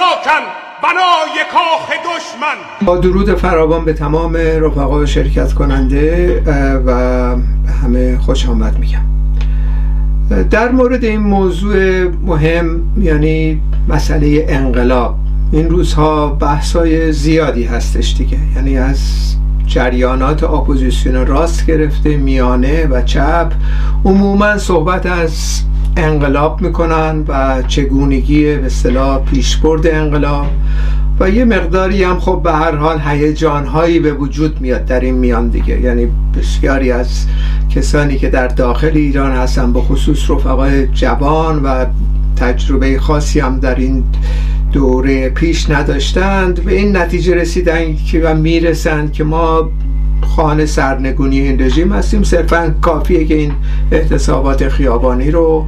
شاکن بنای کاخ دشمن. با درود فراوان به تمام رفقا شرکت کننده و همه خوش آمد میگم. در مورد این موضوع مهم یعنی مسئله انقلاب. این روزها بحثای زیادی هستش دیگه. یعنی از جریانات اپوزیسیون راست گرفته میانه و چپ. عموما صحبت از انقلاب می‌کنن و چگونگی به اصطلاح پیشبرد انقلاب و یه مقداری هم خب به هر حال هیجان هایی به وجود میاد در این میان دیگه. یعنی بسیاری از کسانی که در داخل ایران هستن به خصوص رفقای جوان و تجربه خاصی هم در این دوره پیش نداشتند به این نتیجه رسیدن که و می‌رسند که ما خانه سرنگونی این رژیم هستیم صرفا کافیه که این احتسابات خیابانی رو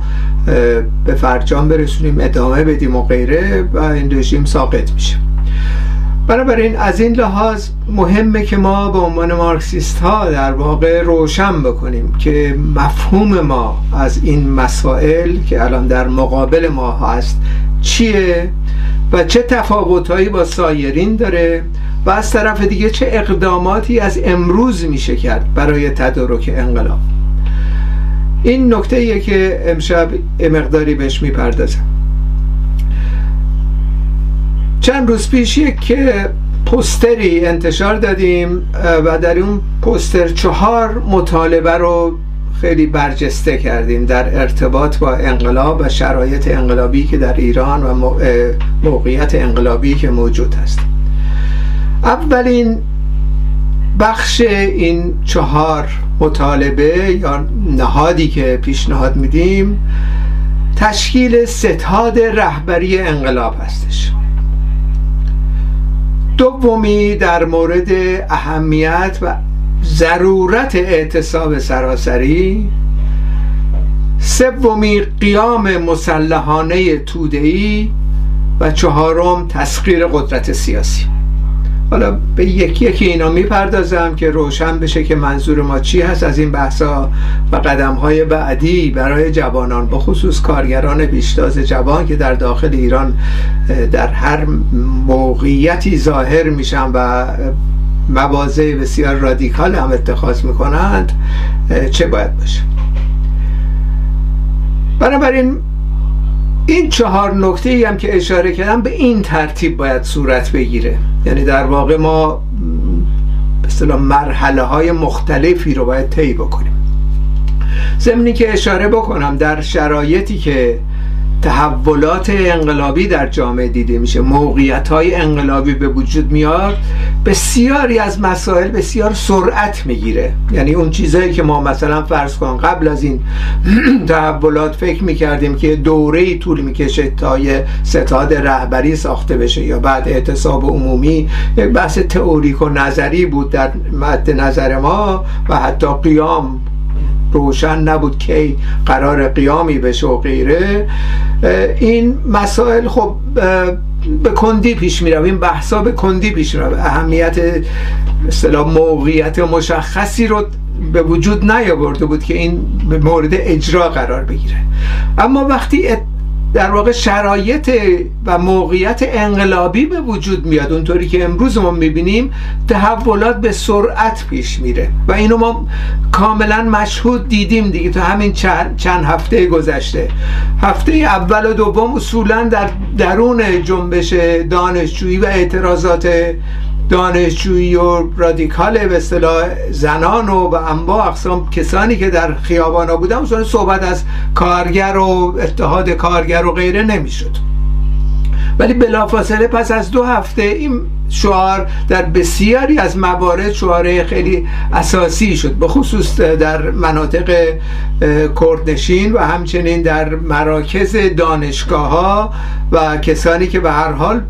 به فرجام برسونیم ادامه بدیم و غیره و این رژیم ساقط میشه. بنابراین از این لحاظ مهمه که ما به عنوان مارکسیست ها در واقع روشن بکنیم که مفهوم ما از این مسائل که الان در مقابل ما هست چیه و چه تفاوتهایی با سایرین داره و از طرف دیگه چه اقداماتی از امروز میشه کرد برای تدارک انقلاب. این نکته ایه که امشب مقداری بهش می‌پردازم. چند روز پیش یک پستری انتشار دادیم و در اون پستر چهار مطالبه رو خیلی برجسته کردیم در ارتباط با انقلاب و شرایط انقلابی که در ایران و موقعیت انقلابی که موجود هست. اولین بخش این چهار مطالبه یا نهادی که پیشنهاد میدیم تشکیل ستاد رهبری انقلاب هستش. دومی در مورد اهمیت و ضرورت اعتصاب سراسری. سومی قیام مسلحانه توده‌ای. و چهارم تسخیر قدرت سیاسی. حالا به یکی یکی اینا می‌پردازم که روشن بشه که منظور ما چی هست از این بحثا و قدم های بعدی برای جوانان بخصوص کارگران بیشتاز جوان که در داخل ایران در هر موقعیتی ظاهر میشن و مواضع بسیار رادیکال هم اتخاذ می‌کنند چه باید باشه؟ بنابراین این چهار نکته ای هم که اشاره کردم به این ترتیب باید صورت بگیره. یعنی در واقع ما به مرحله های مختلفی رو باید طی بکنیم. ضمنی که اشاره بکنم در شرایطی که تحولات انقلابی در جامعه دیده میشه. موقعیت های انقلابی به وجود میاد بسیاری از مسائل بسیار سرعت می‌گیره. یعنی اون چیزهایی که ما مثلا فرض کن قبل از این تحولات فکر می‌کردیم که دوره ای طول می‌کشه تا یه ستاد رهبری ساخته بشه یا بعد اعتصاب عمومی. یک بحث تئوریک و نظری بود در مد نظر ما و حتی قیام روشن نبود کی قرار قیامی بشه و غیره این مسائل خب به کندی پیش میره این بحثا به کندی پیش میره اهمیت اصطلاح موقعیت مشخصی رو به وجود نیاورده بود که این به مورد اجرا قرار بگیره. اما وقتی در واقع شرایط و موقعیت انقلابی به وجود میاد. اونطوری که امروز ما می‌بینیم تحولات به سرعت پیش میره و اینو ما کاملا مشهود دیدیم دیگه تو همین چند هفته گذشته. هفته اول و دوم اصولا در درون جنبش دانشجویی و اعتراضات دانشجویی و رادیکال به اصطلاح زنان و و انواع اقسام کسانی که در خیابانا بودن اصلا صحبت از کارگر و اتحاد کارگر و غیره نمی‌شد. ولی بلافاصله پس از دو هفته این شعار در بسیاری از موارد شعاره خیلی اساسی شد به خصوص در مناطق کردنشین و همچنین در مراکز دانشگاه ها و کسانی که به هر حال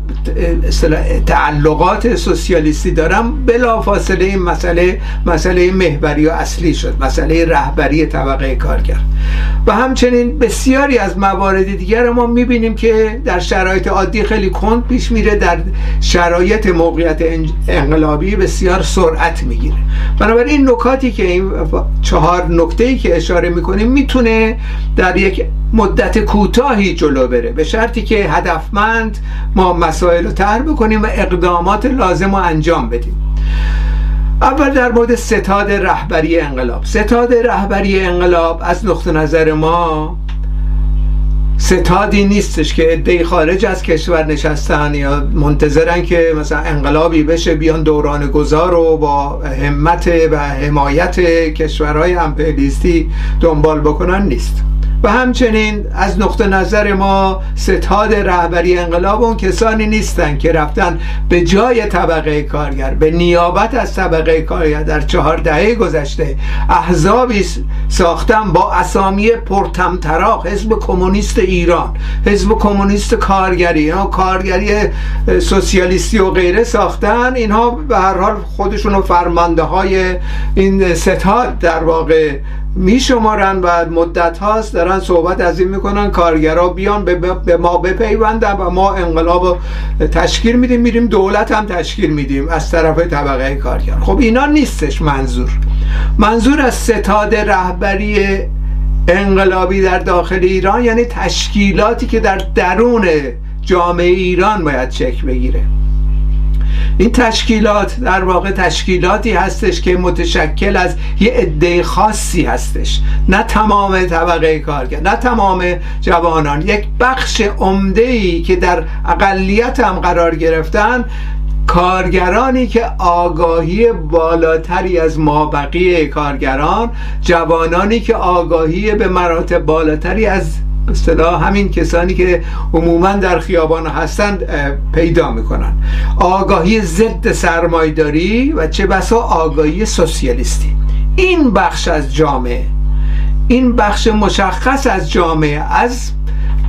تعلقات سوسیالیستی دارن بلا فاصله این مسئله مسئله محوری و اصلی شد مسئله رهبری طبقه کارگر. و همچنین بسیاری از موارد دیگر ما می‌بینیم که در شرایط عادی خیلی کند پیش میره در شرایط موقعیت انقلابی بسیار سرعت می‌گیره. بنابراین این نکاتی که این چهار نکته که اشاره می‌کنیم می‌تونه در یک مدت کوتاهی جلو بره. به شرطی که هدفمند ما مسائل رو طرح بکنیم و اقدامات لازم رو انجام بدیم. اول در مورد ستاد رهبری انقلاب. ستاد رهبری انقلاب از نقطه نظر ما ستادی نیستش که عده خارج از کشور نشستن یا منتظرن که مثلا انقلابی بشه بیان دوران گذار رو با همت و حمایت کشورهای امپریالیستی دنبال بکنن نیست. و همچنین از نقطه نظر ما ستاد رهبری انقلاب اون کسانی نیستن که رفتن به جای طبقه کارگر به نیابت از طبقه کارگر. در چهار دهه گذشته احزابی ساختن با اسامی پرتمطراق حزب کمونیست ایران حزب کمونیست کارگری اینا کارگری سوسیالیستی و غیره ساختن. اینها به هر حال خودشون فرمانده های این ستاد در واقع میشمارن و مدت هاست دارن صحبت از این می‌کنن کارگرا بیان به ما بپیوندن و ما انقلاب تشکیل میدیم میریم دولت هم تشکیل میدیم از طرف طبقه کارگر خب اینا نیستش منظور. منظور از ستاد رهبری انقلابی در داخل ایران یعنی تشکیلاتی که در درون جامعه ایران باید چک بگیره. این تشکیلات در واقع تشکیلاتی هستش که متشکل از یه عده خاصی هستش. نه تمام طبقه کارگر نه تمام جوانان. یک بخش عمده ای که در اقلیت هم قرار گرفتن کارگرانی که آگاهی بالاتری از مابقی کارگران جوانانی که آگاهی به مراتب بالاتری از اصطلاح همین کسانی که عموما در خیابان هستند پیدا می‌کنن آگاهی ضد سرمایداری و چه بسا آگاهی سوسیالیستی. این بخش از جامعه این بخش مشخص از جامعه از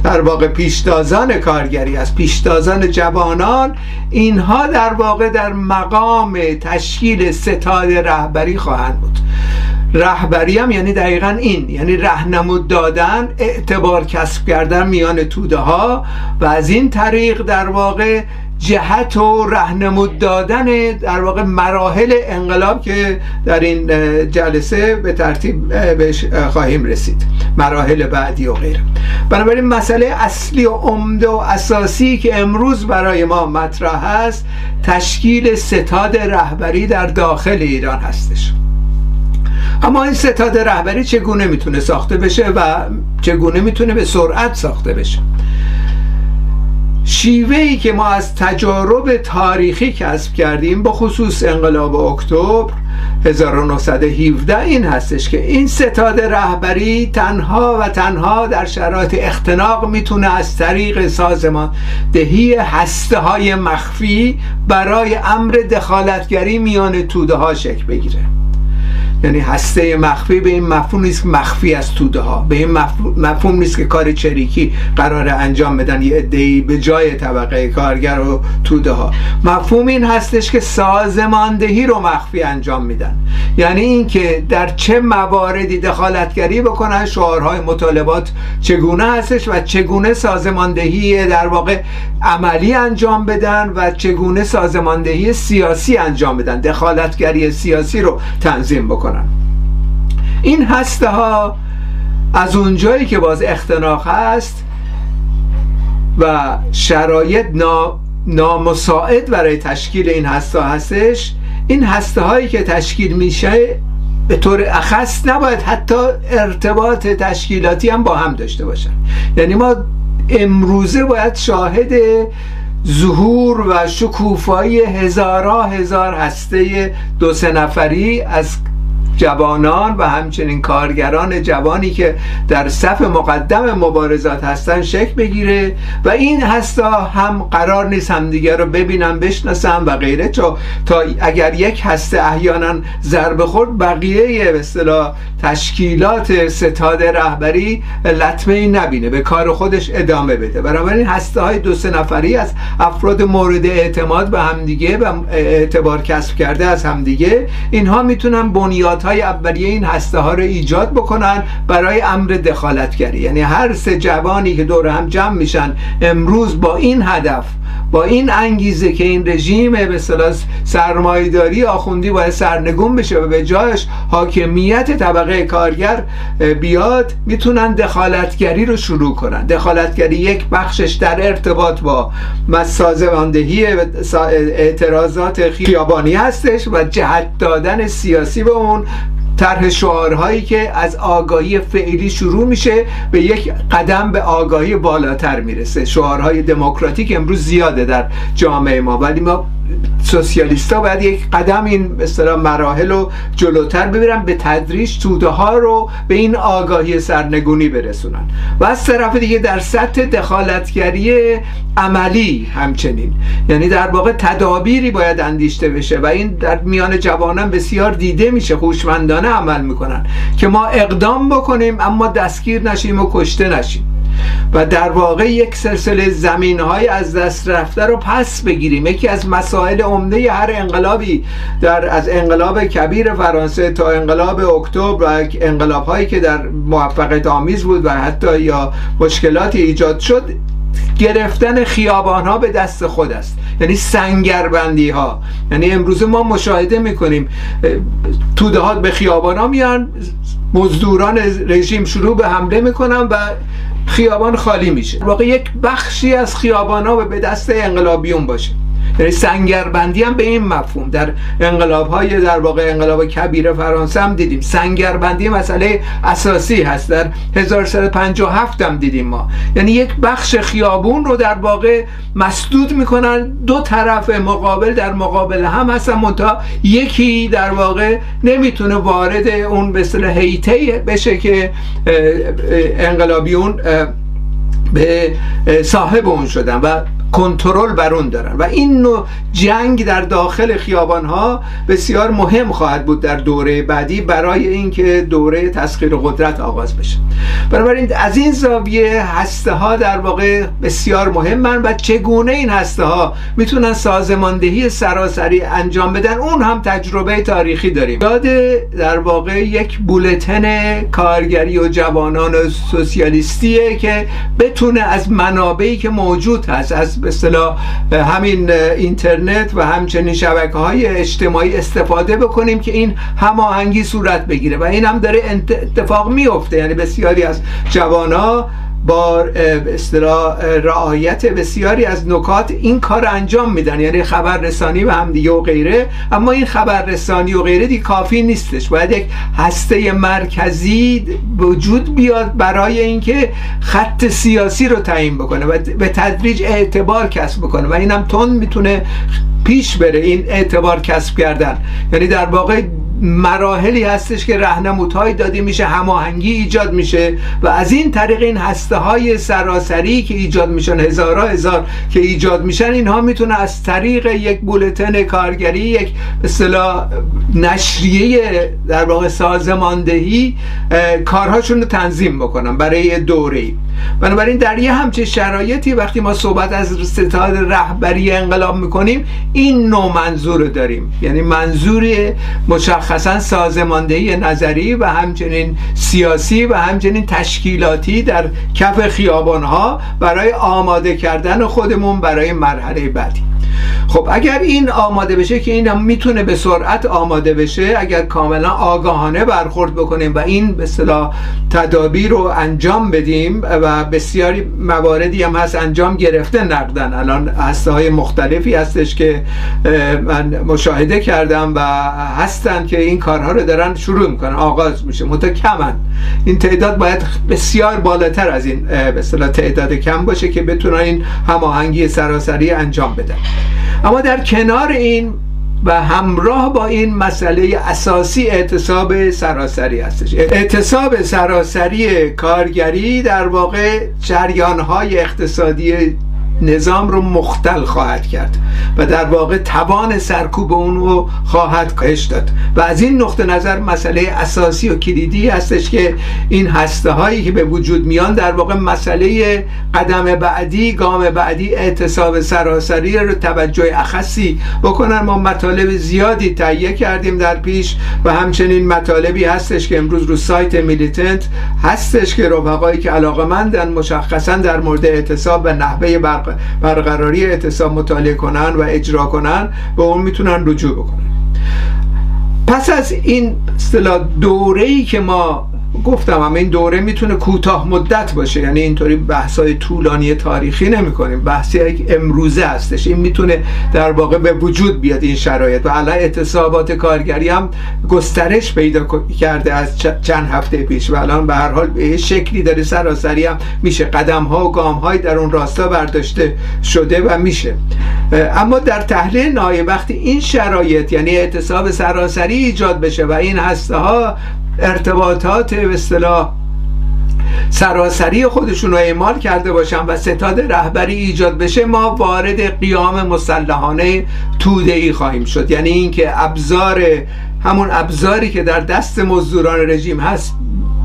در واقع پیشتازان کارگری از پیشتازان جوانان اینها در واقع در مقام تشکیل ستاد رهبری خواهند بود. رهبری هم یعنی دقیقا این. یعنی رهنمود دادن اعتبار کسب کردن میان توده ها و از این طریق در واقع جهت و رهنمود دادن در واقع مراحل انقلاب که در این جلسه به ترتیب بهش خواهیم رسید. مراحل بعدی و غیره. بنابراین مسئله اصلی و عمده و اساسی که امروز برای ما مطرح هست تشکیل ستاد رهبری در داخل ایران هستش. اما این ستاد رهبری چگونه می‌تونه ساخته بشه و چگونه می‌تونه به سرعت ساخته بشه؟ شیوه ای که ما از تجارب تاریخی کسب کردیم با خصوص انقلاب اکتبر 1917 این هستش که این ستاد رهبری تنها و تنها در شرایط اختناق می‌تونه از طریق سازمان دهی هسته های مخفی برای امر دخالتگری میان توده ها شکل بگیره. یعنی هسته مخفی به این مفهوم نیست که مخفی از توده ها. به این مفهوم نیست که کار چریکی قرار انجام بدن. یه ادهی به جای طبقه کارگر و توده ها. مفهوم این هستش که سازماندهی رو مخفی انجام میدن. یعنی اینکه در چه مواردی دخالتگری بکنن شعارهای مطالبات چگونه هستش و چگونه سازماندهی در واقع عملی انجام بدن و چگونه سازماندهی سیاسی انجام بدن. دخالتگری سیاسی رو تنظیم بکنن. این هسته ها از اونجایی که باز اختناق هست و شرایط نامساعد برای تشکیل این هسته هستش این هسته هایی که تشکیل میشه به طور اخص نباید حتی ارتباط تشکیلاتی هم با هم داشته باشن. یعنی ما امروزه باید شاهد ظهور و شکوفایی هزارا هزار هسته دو سه نفری از جوانان و همچنین کارگران جوانی که در صف مقدم مبارزات هستن شکل بگیره و این هستا هم قرار نیست همدیگه رو ببینن بشناسن و غیره. تا, تا اگر یک هسته احیانا ضربه خورد بقیه به اصطلاح تشکیلات ستاد رهبری لطمه نبینه به کار خودش ادامه بده. بنابراین هسته های دو سه نفری از افراد مورد اعتماد به همدیگه و اعتبار کسب کرده از همدیگه اینها می‌تونن بنیاد های اولیه این هسته ها رو ایجاد بکنن برای امر دخالتگری. یعنی هر سه جوانی که دور هم جمع میشن امروز با این هدف با این انگیزه که این رژیم به اصطلاح سرمایه‌داری آخوندی باید سرنگون بشه و به جایش حاکمیت طبقه کارگر بیاد می‌تونن دخالتگری رو شروع کنن. دخالتگری یک بخشش در ارتباط با سازماندهی اعتراضات خیابانی هستش و جهت دادن سیاسی به اون طرح شعارهایی که از آگاهی فعلی شروع میشه به یک قدم به آگاهی بالاتر می‌رسه. شعارهای دموکراتیک امروز زیاده در جامعه ما ولی ما سوسیالیستا باید یک قدم این مثلا مراحل رو جلوتر ببرن به تدریج توده ها رو به این آگاهی سرنگونی برسونن. و از طرف دیگه در سطح دخالتگری عملی همچنین. یعنی در واقع تدابیری باید اندیشته بشه و این در میان جوانان بسیار دیده میشه خوشمندانه عمل می‌کنن که ما اقدام بکنیم اما دستگیر نشیم و کشته نشیم. و در واقع یک سلسله زمین های از دست رفته رو پس بگیریم. یکی از مسائل عمده هر انقلابی در از انقلاب کبیر فرانسه تا انقلاب اکتبر و انقلاب هایی که در موفقیت آمیز بود و حتی یا مشکلاتی ایجاد شد گرفتن خیابان ها به دست خود است. یعنی سنگربندی ها یعنی امروز ما مشاهده می‌کنیم توده ها به خیابان ها میان مزدوران رژیم شروع به حمله می‌کنن و خیابان خالی میشه. واقع یک بخشی از خیابان ها به دست انقلابیون باشه. یعنی سنگربندی هم به این مفهوم. در انقلاب های در واقع انقلاب کبیر فرانسه هم دیدیم. سنگربندی مسئله اساسی هست. در 1357 هم دیدیم ما. یعنی یک بخش خیابون رو در واقع مسدود می‌کنن. دو طرف مقابل در مقابل هم هستن. منتها یکی در واقع نمی‌تونه وارد اون به اصطلاح هیته بشه که انقلابیون به صاحب اون شدن. و کنترل بر اون دارن. و این نوع جنگ در داخل خیابان ها بسیار مهم خواهد بود در دوره بعدی برای اینکه دوره تسخیر قدرت آغاز بشه. بنابراین از این زاویه هسته ها در واقع بسیار مهمن و چگونه این هسته ها می‌تونن سازماندهی سراسری انجام بدن اون هم تجربه تاریخی داریم. یاد در واقع یک بولتن کارگری و جوانان سوسیالیستیه که بتونه از منابعی که موجود هست از به اصطلاح همین اینترنت و همچنین شبکه های اجتماعی استفاده بکنیم که این هماهنگی صورت بگیره. و این هم داره اتفاق میفته یعنی بسیاری از جوان با رعایت بسیاری از نکات این کار انجام میدن. یعنی خبررسانی و همدیگه و غیره. اما این خبررسانی و غیره دی کافی نیستش. باید یک هسته مرکزی وجود بیاد برای اینکه خط سیاسی رو تعیین بکنه و به تدریج اعتبار کسب بکنه. و اینم تون می‌تونه پیش بره این اعتبار کسب کردن. یعنی در واقع مراحلی هستش که رهنمودهایی داده میشه هماهنگی ایجاد میشه و از این طریق این هسته های سراسری که ایجاد میشن هزارها هزار که ایجاد میشن اینها می‌تونه از طریق یک بولتن کارگری یک اصطلاح نشریه در واقع سازماندهی کارهاشون رو تنظیم بکنن برای دوره. بنابراین در یه همچه شرایطی وقتی ما صحبت از ستاد رهبری انقلاب می‌کنیم این نوع منظور داریم. یعنی منظور مشخصا سازماندهی نظری و همچنین سیاسی و همچنین تشکیلاتی در کف خیابانها برای آماده کردن خودمون برای مرحله بعدی. خب اگر این آماده بشه که این هم می‌تونه به سرعت آماده بشه اگر کاملا آگاهانه برخورد بکنیم و این به اصطلاح تدابیر رو انجام بدیم و بسیاری مواردی هم هست انجام گرفته نقدن الان هسته های مختلفی هستش که من مشاهده کردم و هستن که این کارها رو دارن شروع می‌کنن آغاز میشه متا کمن این تعداد باید بسیار بالاتر از این به تعداد کم باشه که بتونن این هماهنگی سراسری انجام بدن. اما در کنار این و همراه با این مسئله اساسی اعتصاب سراسری هستش. اعتصاب سراسری کارگری در واقع جریانهای اقتصادی نظام رو مختل خواهد کرد و در واقع توان سرکوب اون رو خواهد کاهش داد. و از این نقطه نظر مسئله اساسی و کلیدی هستش که این هسته هایی که به وجود میان در واقع مسئله قدم بعدی گام بعدی اعتصاب سراسری رو توجه اخصی بکنن. ما مطالب زیادی تهیه کردیم در پیش و همچنین مطالبی هستش که امروز رو سایت میلیتنت هستش که رفقایی که علاقه مندن مشخصا در مورد اعتصاب و نحوه برقراری اعتصاب مطالعه کنن و اجرا کنن به اون می‌تونن رجوع بکنن. پس از این اصطلاح دوره ای که ما گفتم اما این دوره می‌تونه کوتاه مدت باشه. یعنی اینطوری بحثای طولانی تاریخی نمی کنیم بحثی امروزه هستش. این می‌تونه در واقع به وجود بیاد این شرایط. و الان اعتصابات کارگری هم گسترش پیدا کرده از چند هفته پیش. و الان به هر حال به شکلی داره سراسری هم میشه. قدم ها و گام های در اون راستا برداشته شده و میشه. اما در تحلیل نهایی وقتی این شرایط یعنی اعتصاب سراسری ایجاد بشه و این هسته ها ارتباطات به اصطلاح سراسری خودشون رو اعمال کرده باشن و ستاد رهبری ایجاد بشه ما وارد قیام مسلحانه توده ای خواهیم شد. یعنی اینکه ابزار همون ابزاری که در دست مزدوران رژیم هست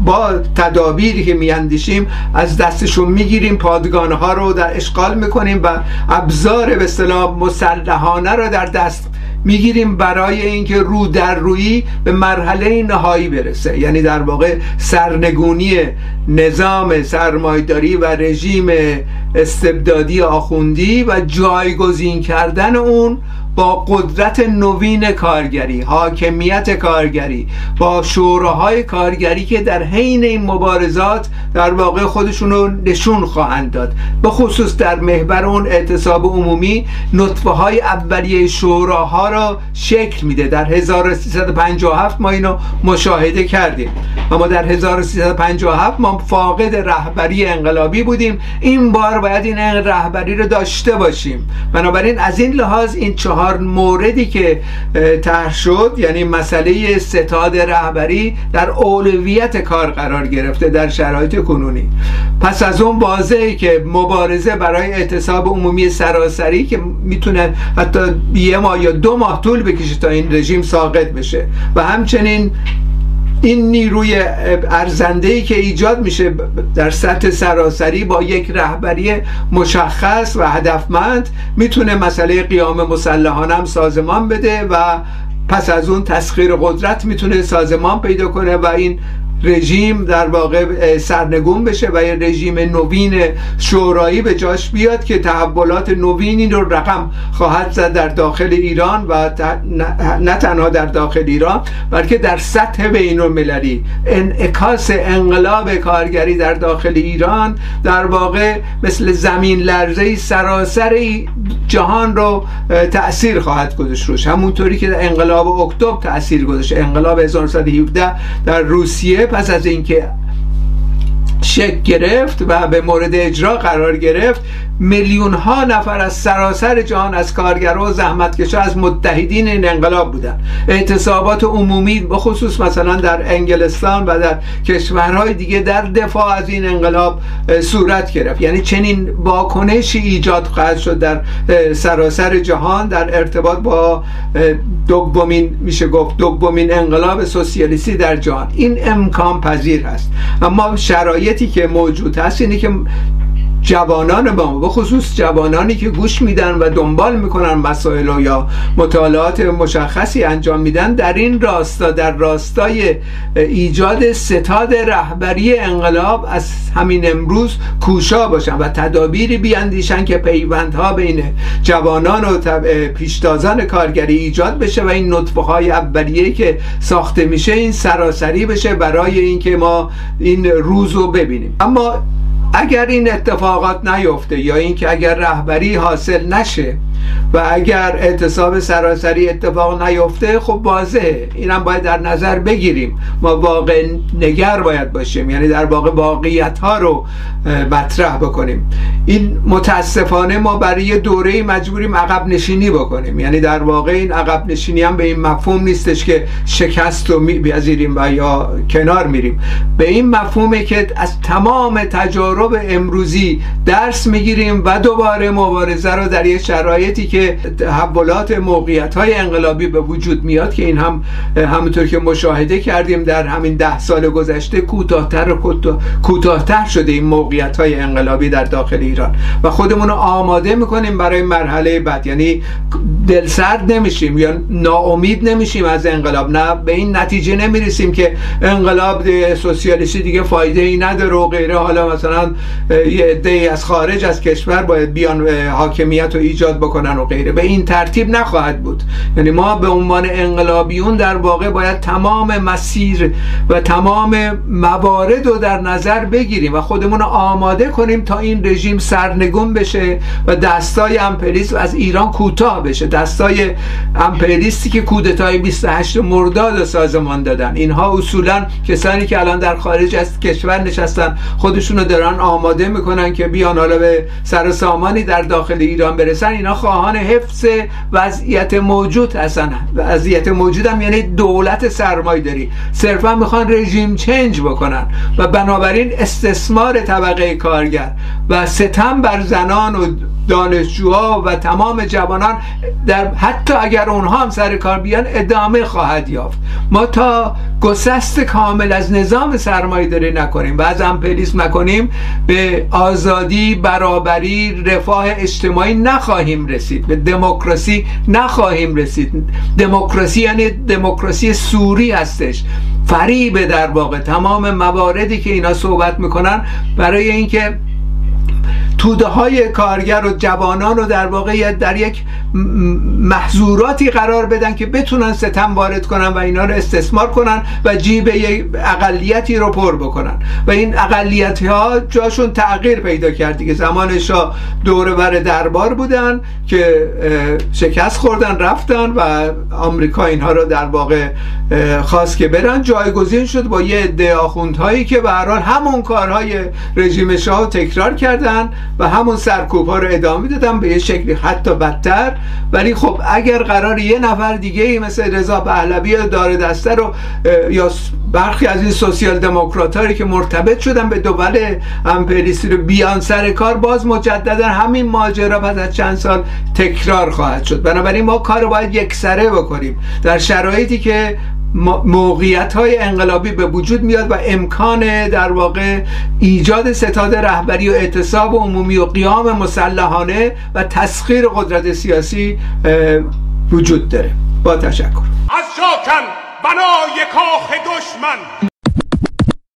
با تدابیری که میاندیشیم از دستشون می‌گیریم پادگانه ها رو در اشغال می‌کنیم و ابزار به اصطلاح مسلحانه رو در دست می‌گیریم برای اینکه رو در روی به مرحله نهایی برسه. یعنی در واقع سرنگونی نظام سرمایداری و رژیم استبدادی آخوندی و جایگزین کردن اون با قدرت نوین کارگری حاکمیت کارگری با شوراهای کارگری که در حین این مبارزات در واقع خودشون رو نشون خواهند داد. به خصوص در محور اون اعتصاب عمومی نطفه های اولیه شوراها را شکل میده. در 1357 ما اینو مشاهده کردیم. اما در 1357 ما فاقد رهبری انقلابی بودیم. این بار باید این رهبری رو داشته باشیم. بنابراین از این لحاظ این چهار موردی که طرح شد یعنی مسئله ستاد رهبری در اولویت کار قرار گرفته در شرایط کنونی. پس از اون واضحه که مبارزه برای اعتصاب عمومی سراسری که می‌تونه حتی یه ماه یا دو ماه طول بکشه تا این رژیم ساقط بشه. و همچنین این نیروی ارزنده که ایجاد میشه در سطح سراسری با یک رهبری مشخص و هدفمند می‌تونه مسئله قیام مسلحانه هم سازمان بده و پس از اون تسخیر قدرت می‌تونه سازمان پیدا کنه و این رژیم در واقع سرنگون بشه و یه رژیم نوین شورایی به جاش بیاد که تحولات نوینی رو رقم خواهد زد در داخل ایران و نه تنها در داخل ایران بلکه در سطح بین المللی انعکاس انقلاب کارگری در داخل ایران در واقع مثل زمین لرزه سراسر جهان رو تأثیر خواهد گذاشت روش. همونطوری که در انقلاب اکتبر تأثیر گذاشت. انقلاب 1917 در روسیه پس از اینکه شک گرفت و به مورد اجرا قرار گرفت میلیون ها نفر از سراسر جهان از کارگرها و زحمتکشا از متحدین این انقلاب بودن. اعتصابات عمومی به خصوص مثلا در انگلستان و در کشورهای دیگه در دفاع از این انقلاب صورت گرفت. یعنی چنین واکنشی ایجاد خواهد شد در سراسر جهان در ارتباط با دومین میشه گفت دومین انقلاب سوسیالیستی در جهان. این امکان پذیر هست. اما شرایطی که موجود هست اینه که جوانان ما به خصوص جوانانی که گوش میدن و دنبال می‌کنن مسائل و یا مطالعات مشخصی انجام میدن در این راستا در راستای ایجاد ستاد رهبری انقلاب از همین امروز کوشا باشن و تدابیری بیاندیشن که پیوندها بین جوانان و پیشتازان کارگری ایجاد بشه و این نطفه های اولیه که ساخته میشه این سراسری بشه برای اینکه ما این روز رو ببینیم. اما اگر این اتفاقات نیفته یا اینکه اگر رهبری حاصل نشه و اگر اعتصاب سراسری اتفاق نیفته خب واضحه. اینم باید در نظر بگیریم. ما واقع نگر باید باشیم یعنی در واقع واقعیت ها رو مطرح بکنیم. این متاسفانه ما برای دوره مجبوریم عقب نشینی بکنیم. یعنی در واقع این عقب نشینی هم به این مفهوم نیستش که شکست رو بیازیریم و یا کنار میریم. به این مفهومه که از تمام تجارب تجارب امروزی درس می‌گیریم و دوباره مبارزه رو در یک شرایطی که تحولات موقعیت های انقلابی به وجود میاد که این هم همونطور که مشاهده کردیم در همین ده سال گذشته کوتاهتر و کوتاهتر شده این موقعیت های انقلابی در داخل ایران. و خودمون رو آماده می‌کنیم برای مرحله بعد. یعنی دلسرد نمیشیم یا ناامید نمیشیم از انقلاب. نه به این نتیجه نمی‌رسیم که انقلاب سوسیالیستی دیگه فایده ای نداره و غیره. حالا مثلا یه عده از خارج از کشور باید بیان حاکمیت رو ایجاد بکنن و غیره. به این ترتیب نخواهد بود. یعنی ما به عنوان انقلابیون در واقع باید تمام مسیر و تمام موارد رو در نظر بگیریم و خودمون رو آماده کنیم تا این رژیم سرنگون بشه و دستای امپریالیسم از ایران کوتاه بشه. دستای امپریالیستی که کودتای 28 مرداد سازمان دادن. اینها اصولا کسانی که الان در خارج از کشور نشستن خودشونو دارن آماده می‌کنن که بیان حالا به سر سامانی در داخل ایران برسن. اینا خواهان حفظ وضعیت موجود هستن. وضعیت موجود هم یعنی دولت سرمایه داری. صرفا می‌خوان رژیم چنج بکنن. و بنابراین استثمار طبقه کارگر و ستم بر زنان و دانشجوها و تمام جوانان در حتی اگر اونها هم سر کار بیان ادامه خواهد یافت. ما تا گسست کامل از نظام سرمایه داری نکنیم و از امپریالیسم نکنیم. به آزادی برابری رفاه اجتماعی نخواهیم رسید. به دموکراسی نخواهیم رسید. دموکراسی یعنی دموکراسی سوری هستش. فریب در واقع. تمام مواردی که اینا صحبت می‌کنن برای اینکه توده های کارگر و جوانان رو در واقع در یک محضوراتی قرار بدن که بتونن ستم وارد کنن و اینا رو استثمار کنن و جیب یک اقلیتی رو پر بکنن. و این اقلیت ها جاشون تغییر پیدا کرد دیگه. زمان شاه دور بر دربار بودن که شکست خوردن رفتن و آمریکا اینها رو در واقع خواست که برن. جایگزین شد با یه عده آخوندهایی که به همون کارهای رژیم شاه تکرار کردن. و همون سرکوب ها رو ادامه دادن به یه شکلی حتی بدتر. ولی خب اگر قرار یه نفر دیگه ای مثل رضا پهلوی داره دسته رو یا برخی از این سوسیال دموکرات که مرتبط شدن به دول امپریالیستی رو بیان سر کار باز مجددا همین ماجرا پس از چند سال تکرار خواهد شد. بنابراین ما کار رو باید یکسره بکنیم. در شرایطی که موقعیت های انقلابی به وجود میاد و امکان در واقع ایجاد ستاد رهبری و اعتصاب عمومی و قیام مسلحانه و تسخیر قدرت سیاسی وجود داره. با تشکر. از شاکن بنای کاخ دشمن.